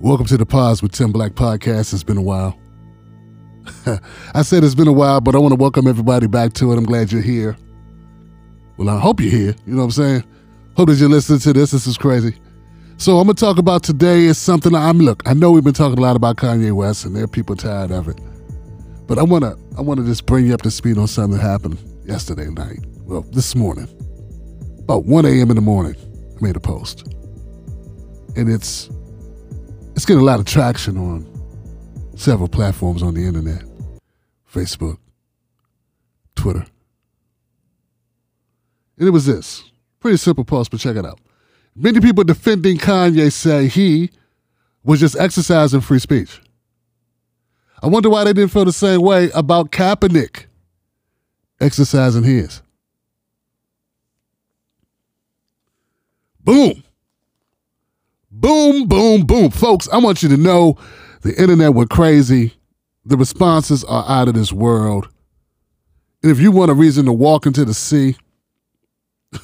Welcome to the Pause with Tim Black podcast. It's been a while. I said it's been a while, but I want to welcome everybody back to it. I'm glad you're here. Well, I hope you're here. You know what I'm saying? Hope that you're listening to this. This is crazy. So I'm gonna talk about today is something I'm look. I know we've been talking a lot about Kanye West, and there are people tired of it. But I wanna I wanna just bring you up to speed on something that happened yesterday night. Well, this morning, about 1 a.m. in the morning, I made a post, and it's it's getting a lot of traction on several platforms on the internet Facebook, Twitter. And it was this pretty simple post, but check it out. Many people defending Kanye say he was just exercising free speech. I wonder why they didn't feel the same way about Kaepernick exercising his. Boom. Boom, boom, boom. Folks, I want you to know the internet went crazy. The responses are out of this world. And if you want a reason to walk into the sea,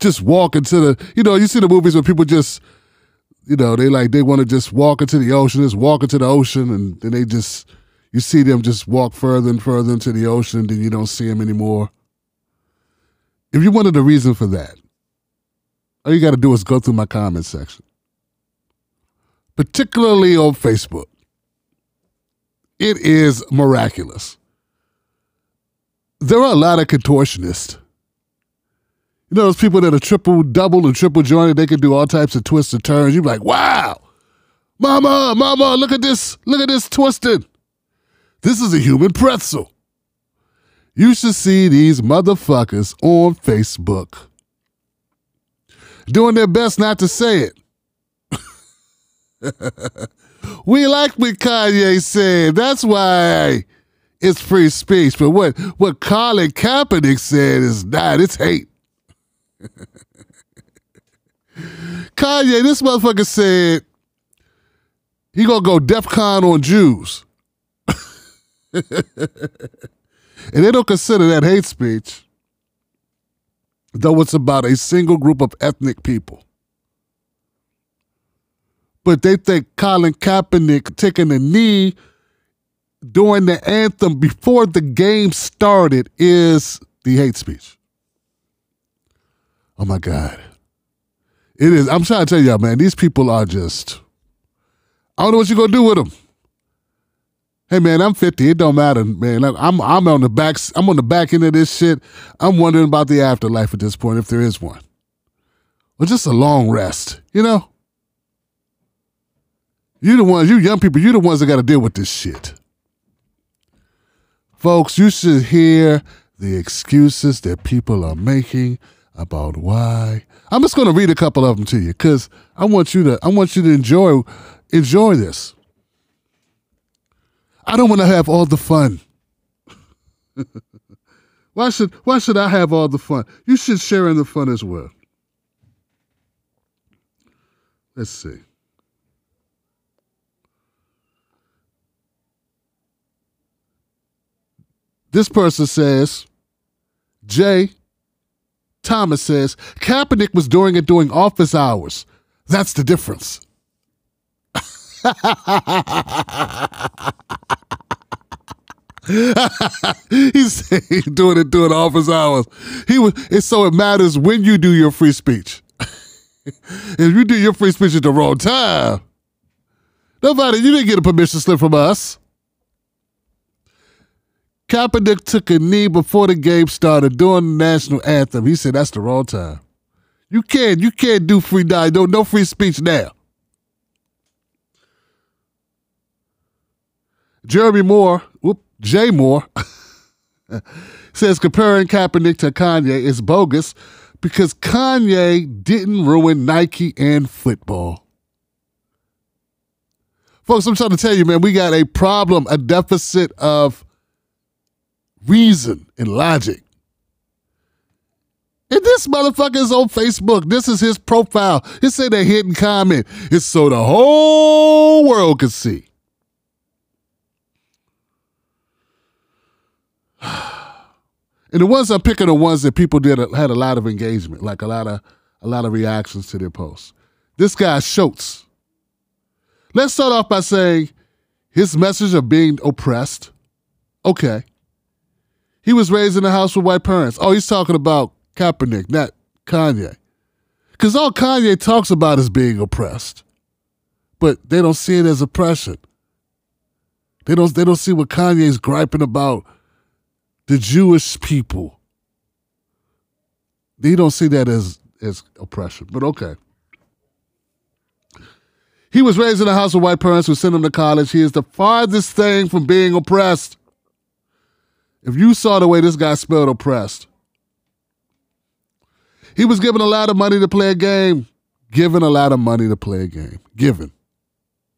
just walk into the, you know, you see the movies where people just, you know, they like, they want to just walk into the ocean, just walk into the ocean, and then they just, you see them just walk further and further into the ocean, and then you don't see them anymore. If you wanted a reason for that, all you got to do is go through my comment section, particularly on Facebook. It is miraculous. There are a lot of contortionists. You know, those people that are triple, double, and triple jointed, they can do all types of twists and turns. You're like, wow, mama, mama, look at this, look at this twisted. This is a human pretzel. You should see these motherfuckers on Facebook doing their best not to say it. we like what Kanye said. That's why it's free speech. But what, what Colin Kaepernick said is not, it's hate. Kanye, this motherfucker said he gonna go DEFCON on Jews. and they don't consider that hate speech though it's about a single group of ethnic people. But they think Colin Kaepernick taking a knee during the anthem before the game started is the hate speech. Oh my God. It is. I'm trying to tell y'all, man, these people are just, I don't know what you're going to do with them. Hey man, I'm 50. It don't matter, man. I'm I'm on the back. I'm on the back end of this shit. I'm wondering about the afterlife at this point, if there is one, or just a long rest. You know, you the ones, you young people, you the ones that got to deal with this shit, folks. You should hear the excuses that people are making about why. I'm just to read a couple of them to you because I want you to I want you to enjoy enjoy this. I don't want to have all the fun. why should why should I have all the fun? You should share in the fun as well. Let's see. This person says, Jay Thomas says, Kaepernick was doing it during office hours. That's the difference. He's doing it during office hours. He was. It's so it matters when you do your free speech. if you do your free speech at the wrong time, nobody. You didn't get a permission slip from us. Kaepernick took a knee before the game started during the national anthem. He said that's the wrong time. You can't. You can't do free. No, no free speech now. Jeremy Moore, whoop, Jay Moore, says comparing Kaepernick to Kanye is bogus because Kanye didn't ruin Nike and football. Folks, I'm trying to tell you, man, we got a problem, a deficit of reason and logic. And this motherfucker is on Facebook. This is his profile. It said a hidden comment. It's so the whole world can see. And the ones I'm picking are ones that people did had a lot of engagement, like a lot of a lot of reactions to their posts. This guy Schultz, Let's start off by saying his message of being oppressed. Okay. He was raised in a house with white parents. Oh, he's talking about Kaepernick, not Kanye. Because all Kanye talks about is being oppressed. But they don't see it as oppression. They don't they don't see what Kanye's griping about the Jewish people. They don't see that as as oppression. But okay. He was raised in a house of white parents who sent him to college. He is the farthest thing from being oppressed. If you saw the way this guy spelled oppressed, he was given a lot of money to play a game. Given a lot of money to play a game. Given.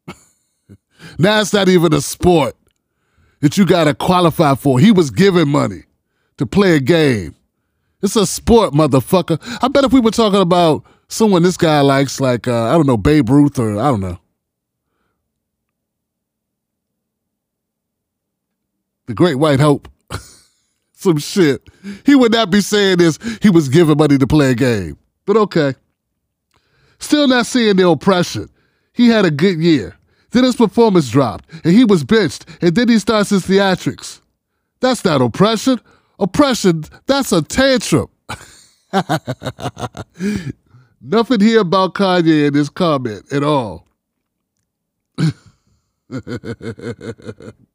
now it's not even a sport that you got to qualify for. He was given money to play a game. It's a sport, motherfucker. I bet if we were talking about someone this guy likes, like, uh, I don't know, Babe Ruth or I don't know. The Great White Hope. Some shit. He would not be saying this. He was given money to play a game. But okay. Still not seeing the oppression. He had a good year. Then his performance dropped, and he was benched, and then he starts his theatrics. That's not oppression. Oppression, that's a tantrum. Nothing here about Kanye in this comment at all.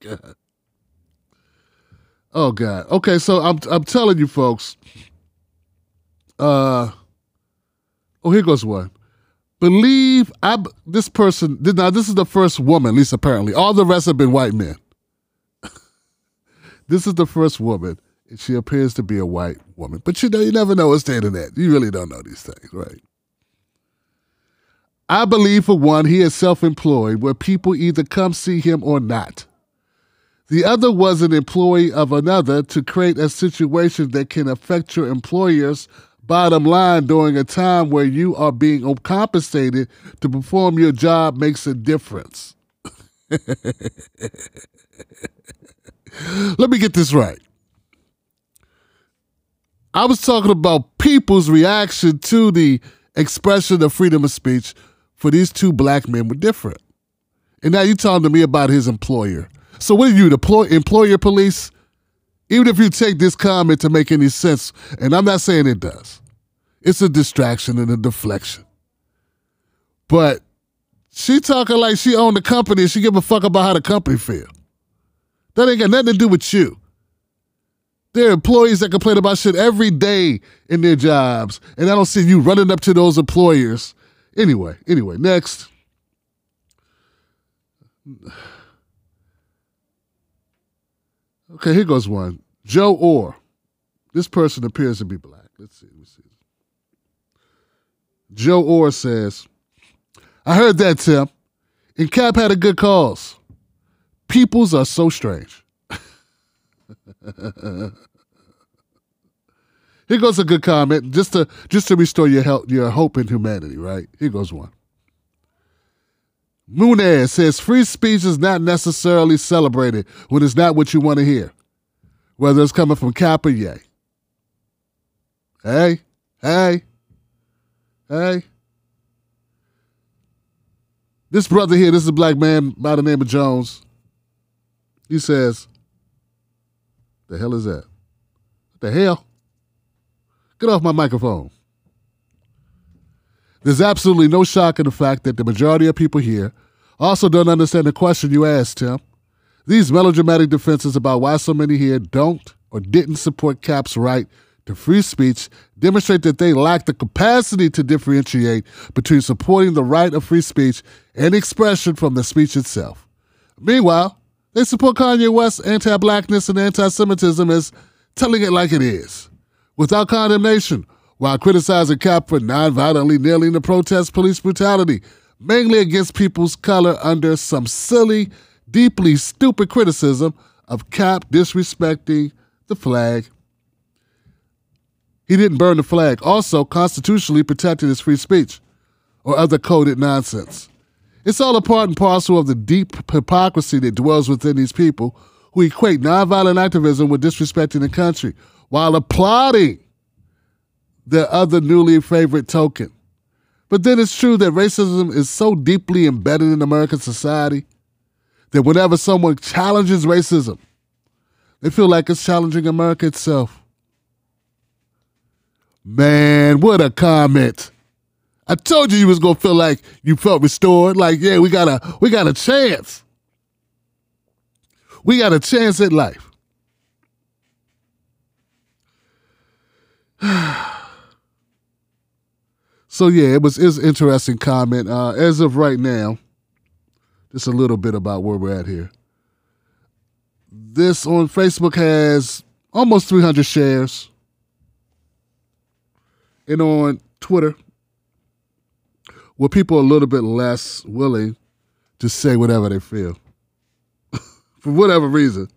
God. Oh God. Okay, so I'm I'm telling you folks. Uh oh, here goes one. Believe I this person now this is the first woman, at least apparently. All the rest have been white men. this is the first woman, and she appears to be a white woman. But you know, you never know what's the internet. You really don't know these things, right? I believe for one, he is self-employed, where people either come see him or not. The other was an employee of another to create a situation that can affect your employer's bottom line during a time where you are being compensated to perform your job makes a difference. Let me get this right. I was talking about people's reaction to the expression of freedom of speech for these two black men were different. And now you're talking to me about his employer. So what are you, the employer police? Even if you take this comment to make any sense, and I'm not saying it does, it's a distraction and a deflection. But she talking like she owned the company and she give a fuck about how the company feel. That ain't got nothing to do with you. There are employees that complain about shit every day in their jobs, and I don't see you running up to those employers. Anyway, anyway, next. Okay, here goes one. Joe Orr. This person appears to be black. Let's see. Let's see. Joe Orr says, I heard that, Tim. And Cap had a good cause. Peoples are so strange. Here goes a good comment, just to just to restore your help, your hope in humanity. Right here goes one. Munez says free speech is not necessarily celebrated when it's not what you want to hear, whether it's coming from Cap or Ye. Hey, hey, hey. This brother here, this is a black man by the name of Jones. He says, The hell is that? What the hell? Get off my microphone. There's absolutely no shock in the fact that the majority of people here also don't understand the question you asked, Tim. These melodramatic defenses about why so many here don't or didn't support Cap's right to free speech demonstrate that they lack the capacity to differentiate between supporting the right of free speech and expression from the speech itself. Meanwhile, they support Kanye West's anti blackness and anti Semitism as telling it like it is, without condemnation while criticizing Cap for nonviolently kneeling to protest police brutality, mainly against people's color under some silly, deeply stupid criticism of Cap disrespecting the flag. He didn't burn the flag, also constitutionally protected his free speech or other coded nonsense. It's all a part and parcel of the deep hypocrisy that dwells within these people who equate nonviolent activism with disrespecting the country while applauding the other newly favorite token. But then it's true that racism is so deeply embedded in American society that whenever someone challenges racism, they feel like it's challenging America itself. Man, what a comment. I told you you was gonna feel like you felt restored. Like, yeah, we got a we got a chance. We got a chance at life. so yeah, it was is interesting comment. Uh, as of right now, just a little bit about where we're at here. This on Facebook has almost 300 shares. And on Twitter, where people are a little bit less willing to say whatever they feel for whatever reason.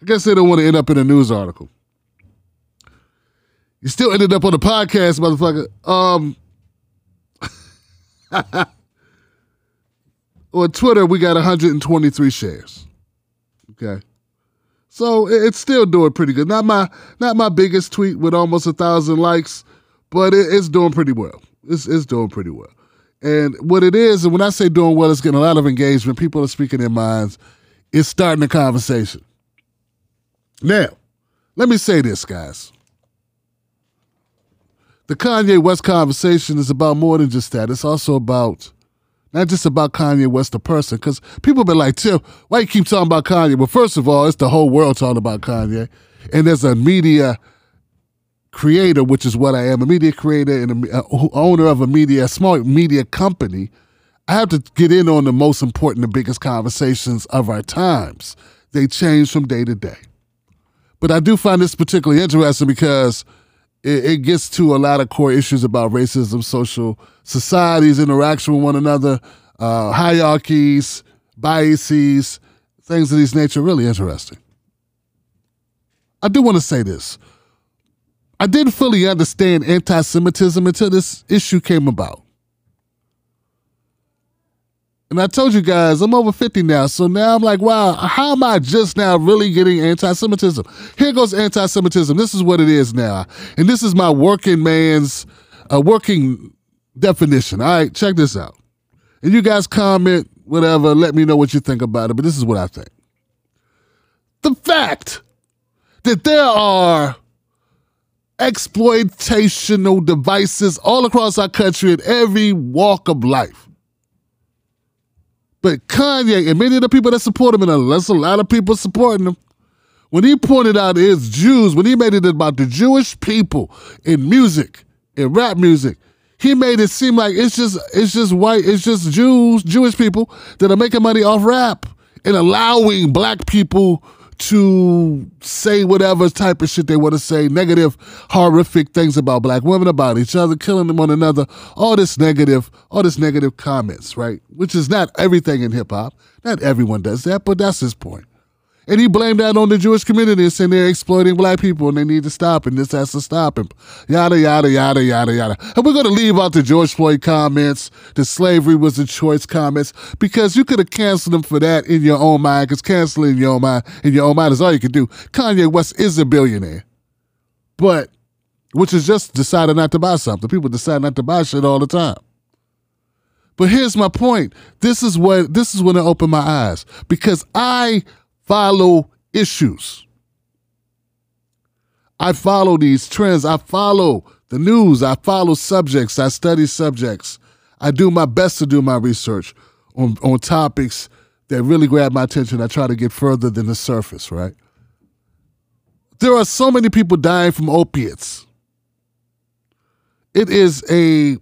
I guess they don't want to end up in a news article. You still ended up on the podcast, motherfucker. Um, on Twitter, we got 123 shares. Okay. So it's still doing pretty good. Not my not my biggest tweet with almost a thousand likes, but it's doing pretty well. It's it's doing pretty well. And what it is, and when I say doing well, it's getting a lot of engagement. People are speaking their minds. It's starting a conversation. Now, let me say this, guys. The Kanye West conversation is about more than just that. It's also about not just about Kanye West the person, because people have been like, Tim, why you keep talking about Kanye? Well, first of all, it's the whole world talking about Kanye. And as a media creator, which is what I am, a media creator and a, a owner of a media, a small media company, I have to get in on the most important and biggest conversations of our times. They change from day to day. But I do find this particularly interesting because it, it gets to a lot of core issues about racism, social societies, interaction with one another, uh, hierarchies, biases, things of this nature. Really interesting. I do want to say this. I didn't fully understand anti Semitism until this issue came about. And I told you guys, I'm over 50 now. So now I'm like, wow, how am I just now really getting anti Semitism? Here goes anti Semitism. This is what it is now. And this is my working man's uh, working definition. All right, check this out. And you guys comment, whatever, let me know what you think about it. But this is what I think. The fact that there are exploitational devices all across our country in every walk of life. But Kanye and many of the people that support him, and unless a lot of people supporting him, when he pointed out his Jews, when he made it about the Jewish people in music, in rap music, he made it seem like it's just it's just white, it's just Jews, Jewish people that are making money off rap and allowing black people to say whatever type of shit they want to say, negative, horrific things about black women, about each other, killing them one another, all this negative, all this negative comments, right? Which is not everything in hip hop. Not everyone does that, but that's his point. And he blamed that on the Jewish community and saying they're exploiting black people and they need to stop and this has to stop and yada, yada, yada, yada, yada. And we're going to leave out the George Floyd comments, the slavery was a choice comments, because you could have canceled them for that in your own mind, because canceling in your own mind, in your own mind is all you can do. Kanye West is a billionaire. But, which is just decided not to buy something. People decide not to buy shit all the time. But here's my point. This is what this is when it opened my eyes. Because I follow issues. I follow these trends. I follow the news. I follow subjects. I study subjects. I do my best to do my research on, on topics that really grab my attention. I try to get further than the surface, right? There are so many people dying from opiates. It is a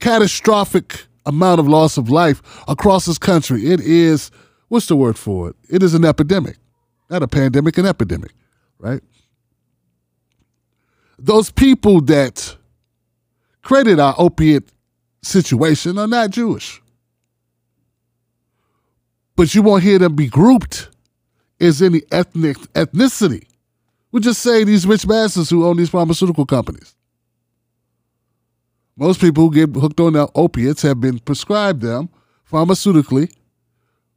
catastrophic amount of loss of life across this country. It is, what's the word for it? It is an epidemic. Not a pandemic, an epidemic, right? Those people that created our opiate situation are not Jewish. But you won't hear them be grouped as any ethnic ethnicity. We just say these rich bastards who own these pharmaceutical companies. Most people who get hooked on their opiates have been prescribed them pharmaceutically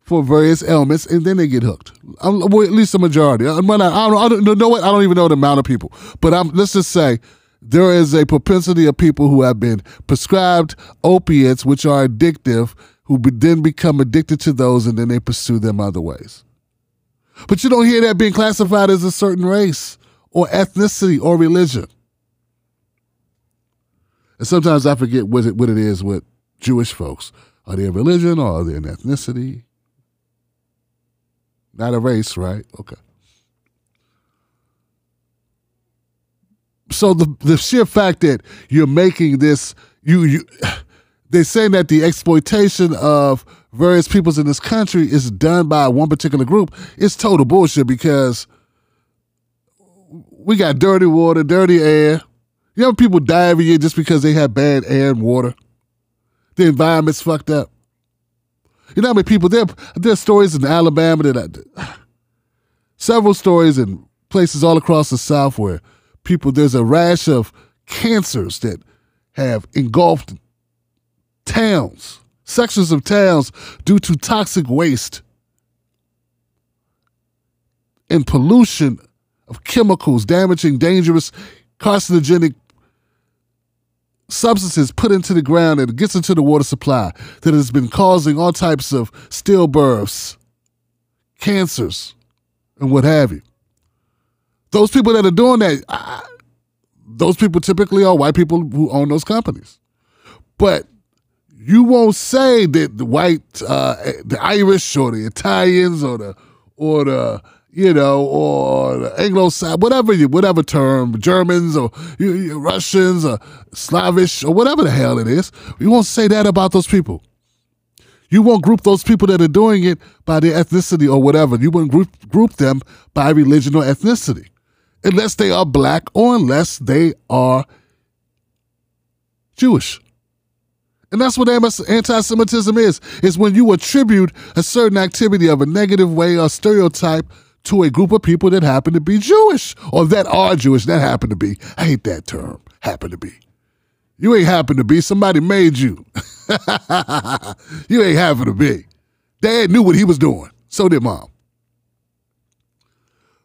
for various ailments, and then they get hooked. Um, well, at least the majority. I, I, don't, I don't know what I don't even know the amount of people, but I'm, let's just say there is a propensity of people who have been prescribed opiates, which are addictive, who be, then become addicted to those and then they pursue them other ways. But you don't hear that being classified as a certain race or ethnicity or religion. And sometimes I forget what it, what it is with Jewish folks. Are they a religion or are they an ethnicity? Not a race, right? Okay. So the the sheer fact that you're making this you you they're saying that the exploitation of various peoples in this country is done by one particular group. It's total bullshit because we got dirty water, dirty air. You know, people die every year just because they have bad air and water. The environment's fucked up. You know how many people there? There are stories in Alabama that I, several stories in places all across the South where people there's a rash of cancers that have engulfed towns, sections of towns due to toxic waste and pollution of chemicals, damaging, dangerous, carcinogenic substances put into the ground and gets into the water supply that has been causing all types of stillbirths, cancers, and what have you. Those people that are doing that, I, those people typically are white people who own those companies. But you won't say that the white, uh, the Irish or the Italians or the or the you know, or Anglo whatever you, whatever term, Germans or you, you, Russians or Slavish or whatever the hell it is. You won't say that about those people. You won't group those people that are doing it by their ethnicity or whatever. You won't group group them by religion or ethnicity, unless they are black or unless they are Jewish. And that's what anti-Semitism is. Is when you attribute a certain activity of a negative way or stereotype to a group of people that happen to be Jewish or that are Jewish, that happen to be. I hate that term, happen to be. You ain't happen to be. Somebody made you. you ain't happen to be. Dad knew what he was doing. So did mom.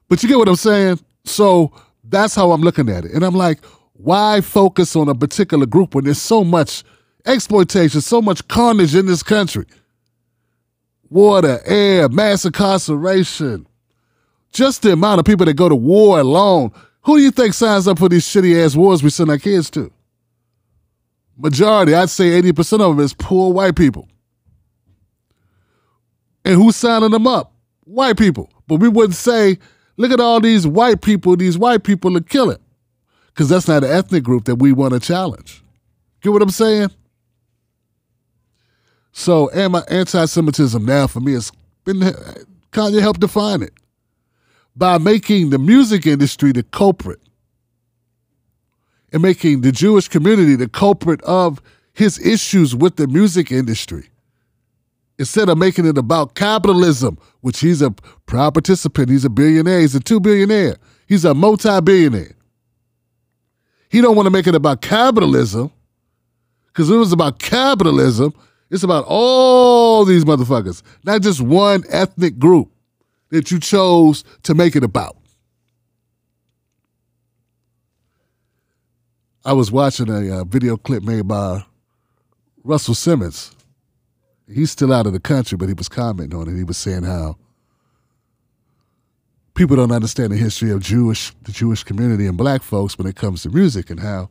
But you get what I'm saying? So that's how I'm looking at it. And I'm like, why focus on a particular group when there's so much exploitation, so much carnage in this country? Water, air, mass incarceration, just the amount of people that go to war alone. Who do you think signs up for these shitty ass wars we send our kids to? Majority, I'd say 80% of them is poor white people. And who's signing them up? White people. But we wouldn't say, look at all these white people, these white people are killing. Because that's not an ethnic group that we want to challenge. Get what I'm saying? So, anti Semitism now for me has been, Kanye helped define it by making the music industry the culprit and making the Jewish community the culprit of his issues with the music industry. Instead of making it about capitalism, which he's a proud participant, he's a billionaire, he's a two billionaire, he's a multi-billionaire. He don't want to make it about capitalism, because it was about capitalism, it's about all these motherfuckers, not just one ethnic group that you chose to make it about. I was watching a uh, video clip made by Russell Simmons. He's still out of the country, but he was commenting on it. He was saying how people don't understand the history of Jewish the Jewish community and black folks when it comes to music and how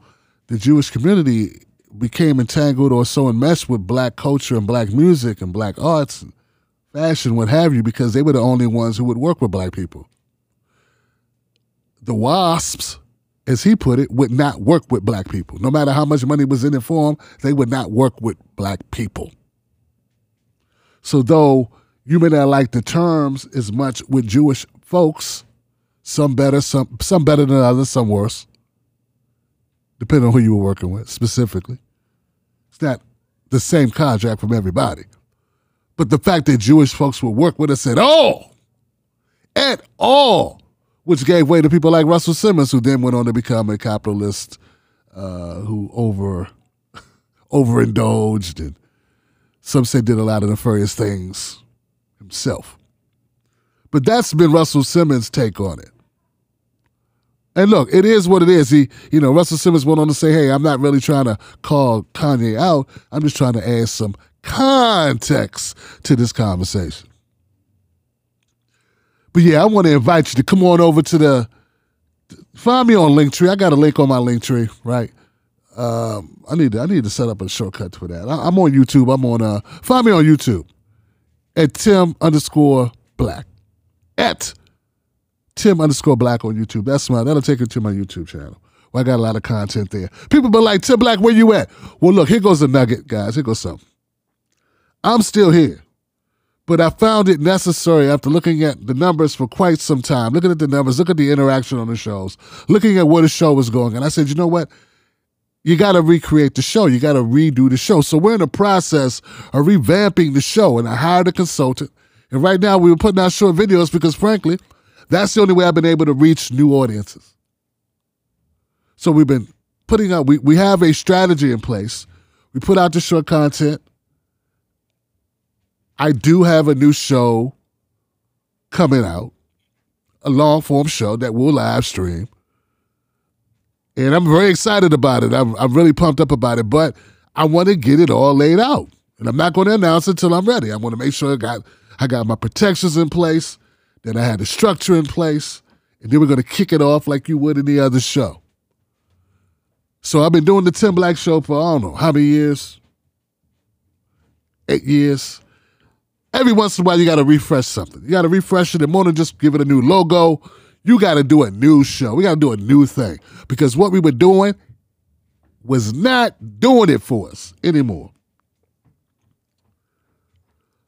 the Jewish community became entangled or so enmeshed with black culture and black music and black arts and fashion, what have you, because they were the only ones who would work with black people. The WASPs, as he put it, would not work with black people. No matter how much money was in it for them, they would not work with black people. So, though you may not like the terms as much with Jewish folks, some better, some some better than others, some worse, depending on who you were working with specifically. It's not the same contract from everybody. But the fact that Jewish folks would work with us at all, at all, which gave way to people like Russell Simmons, who then went on to become a capitalist uh, who over overindulged and some say did a lot of nefarious things himself. But that's been Russell Simmons' take on it. And look, it is what it is. He, you know, Russell Simmons went on to say, "Hey, I'm not really trying to call Kanye out. I'm just trying to add some context to this conversation." But yeah, I want to invite you to come on over to the. Find me on Linktree. I got a link on my Linktree, right? Um, I need to, I need to set up a shortcut for that. I, am on YouTube. I'm on uh find me on YouTube at Tim underscore black. At Tim underscore black on YouTube. That's my that'll take you to my YouTube channel. Well, I got a lot of content there. People be like, Tim Black, where you at? Well, look, here goes the nugget, guys. Here goes something. I'm still here. But I found it necessary after looking at the numbers for quite some time, looking at the numbers, looking at the interaction on the shows, looking at where the show was going. And I said, you know what? you got to recreate the show. You got to redo the show. So we're in the process of revamping the show, and I hired a consultant. And right now, we were putting out short videos because, frankly, that's the only way I've been able to reach new audiences. So we've been putting out. We we have a strategy in place. We put out the short content. I do have a new show coming out, a long form show that we'll live stream and I'm very excited about it. I'm, I'm really pumped up about it, but I want to get it all laid out, and I'm not going to announce it until I'm ready. I want to make sure I got I got my protections in place, that I had the structure in place, and then we're going to kick it off like you would any other show. So I've been doing the Tim Black Show for I don't know how many years, eight years. Every once in a while, you got to refresh something. You got to refresh it, and more than just give it a new logo you got to do a new show. We got to do a new thing because what we were doing was not doing it for us anymore.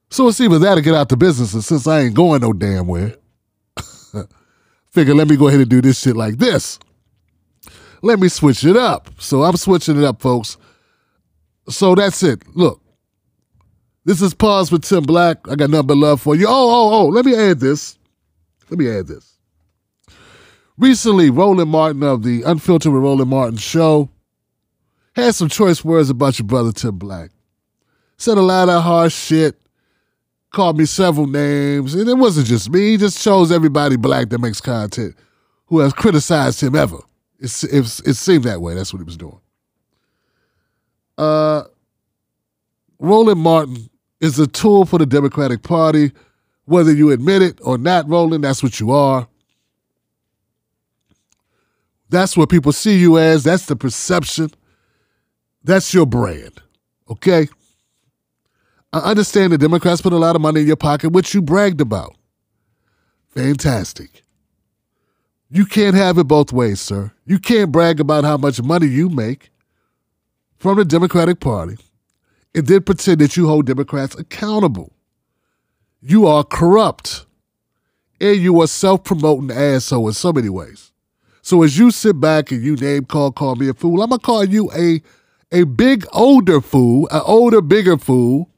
So it's either that or get out the business. And since I ain't going no damn where, figure let me go ahead and do this shit like this. Let me switch it up. So I'm switching it up, folks. So that's it. Look, this is Pause with Tim Black. I got nothing but love for you. Oh, oh, oh, let me add this. Let me add this. Recently, Roland Martin of the Unfiltered with Roland Martin show had some choice words about your brother Tim Black. Said a lot of harsh shit, called me several names, and it wasn't just me. He just chose everybody black that makes content who has criticized him ever. It, it, it seemed that way. That's what he was doing. Roland Martin is a tool for the Democratic Party. Whether you admit it or not, Roland, that's what you are. That's what people see you as. That's the perception. That's your brand. Okay? I understand the Democrats put a lot of money in your pocket, which you bragged about. Fantastic. You can't have it both ways, sir. You can't brag about how much money you make from the Democratic Party and then pretend that you hold Democrats accountable. You are corrupt and you are self promoting asshole in so many ways. So as you sit back and you name call, call me a fool, I'm gonna call you a a big older fool, an older, bigger fool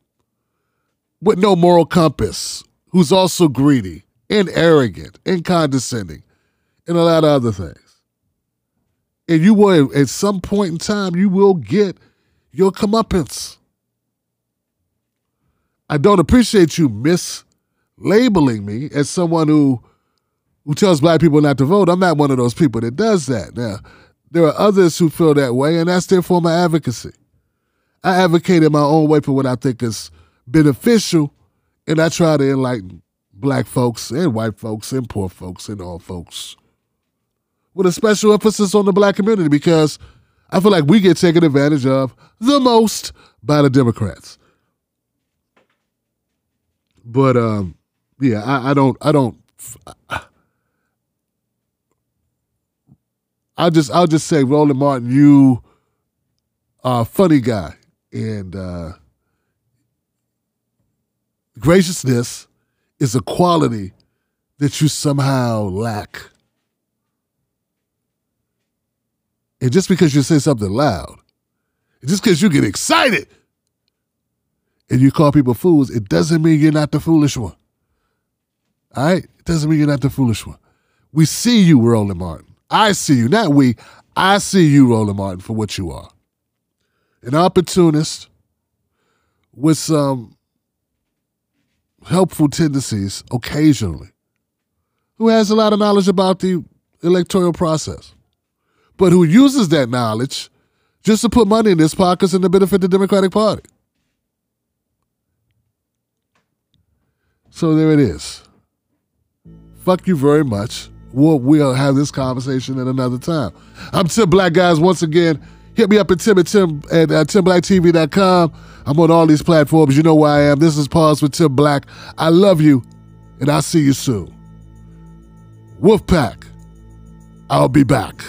with no moral compass, who's also greedy and arrogant and condescending and a lot of other things. And you will, at some point in time, you will get your comeuppance. I don't appreciate you mislabeling me as someone who who tells black people not to vote. I'm not one of those people that does that. Now, there are others who feel that way, and that's their form of advocacy. I advocate in my own way for what I think is beneficial, and I try to enlighten black folks and white folks and poor folks and all folks with a special emphasis on the black community because I feel like we get taken advantage of the most by the Democrats. But um, yeah, I, I don't, I don't. I, I'll just I'll just say, Roland Martin, you are a funny guy, and uh, graciousness is a quality that you somehow lack. And just because you say something loud, just because you get excited and you call people fools, it doesn't mean you're not the foolish one. All right? It doesn't mean you're not the foolish one. We see you, Roland Martin. I see you, not we. I see you, Roland Martin, for what you are. An opportunist with some helpful tendencies occasionally, who has a lot of knowledge about the electoral process, but who uses that knowledge just to put money in his pockets and to benefit the Democratic Party. So there it is. Fuck you very much. We'll, we'll have this conversation at another time. I'm Tim Black, guys. Once again, hit me up at Tim at Tim at uh, TimBlackTV.com. I'm on all these platforms. You know where I am. This is Pause with Tim Black. I love you, and I'll see you soon. Wolfpack, I'll be back.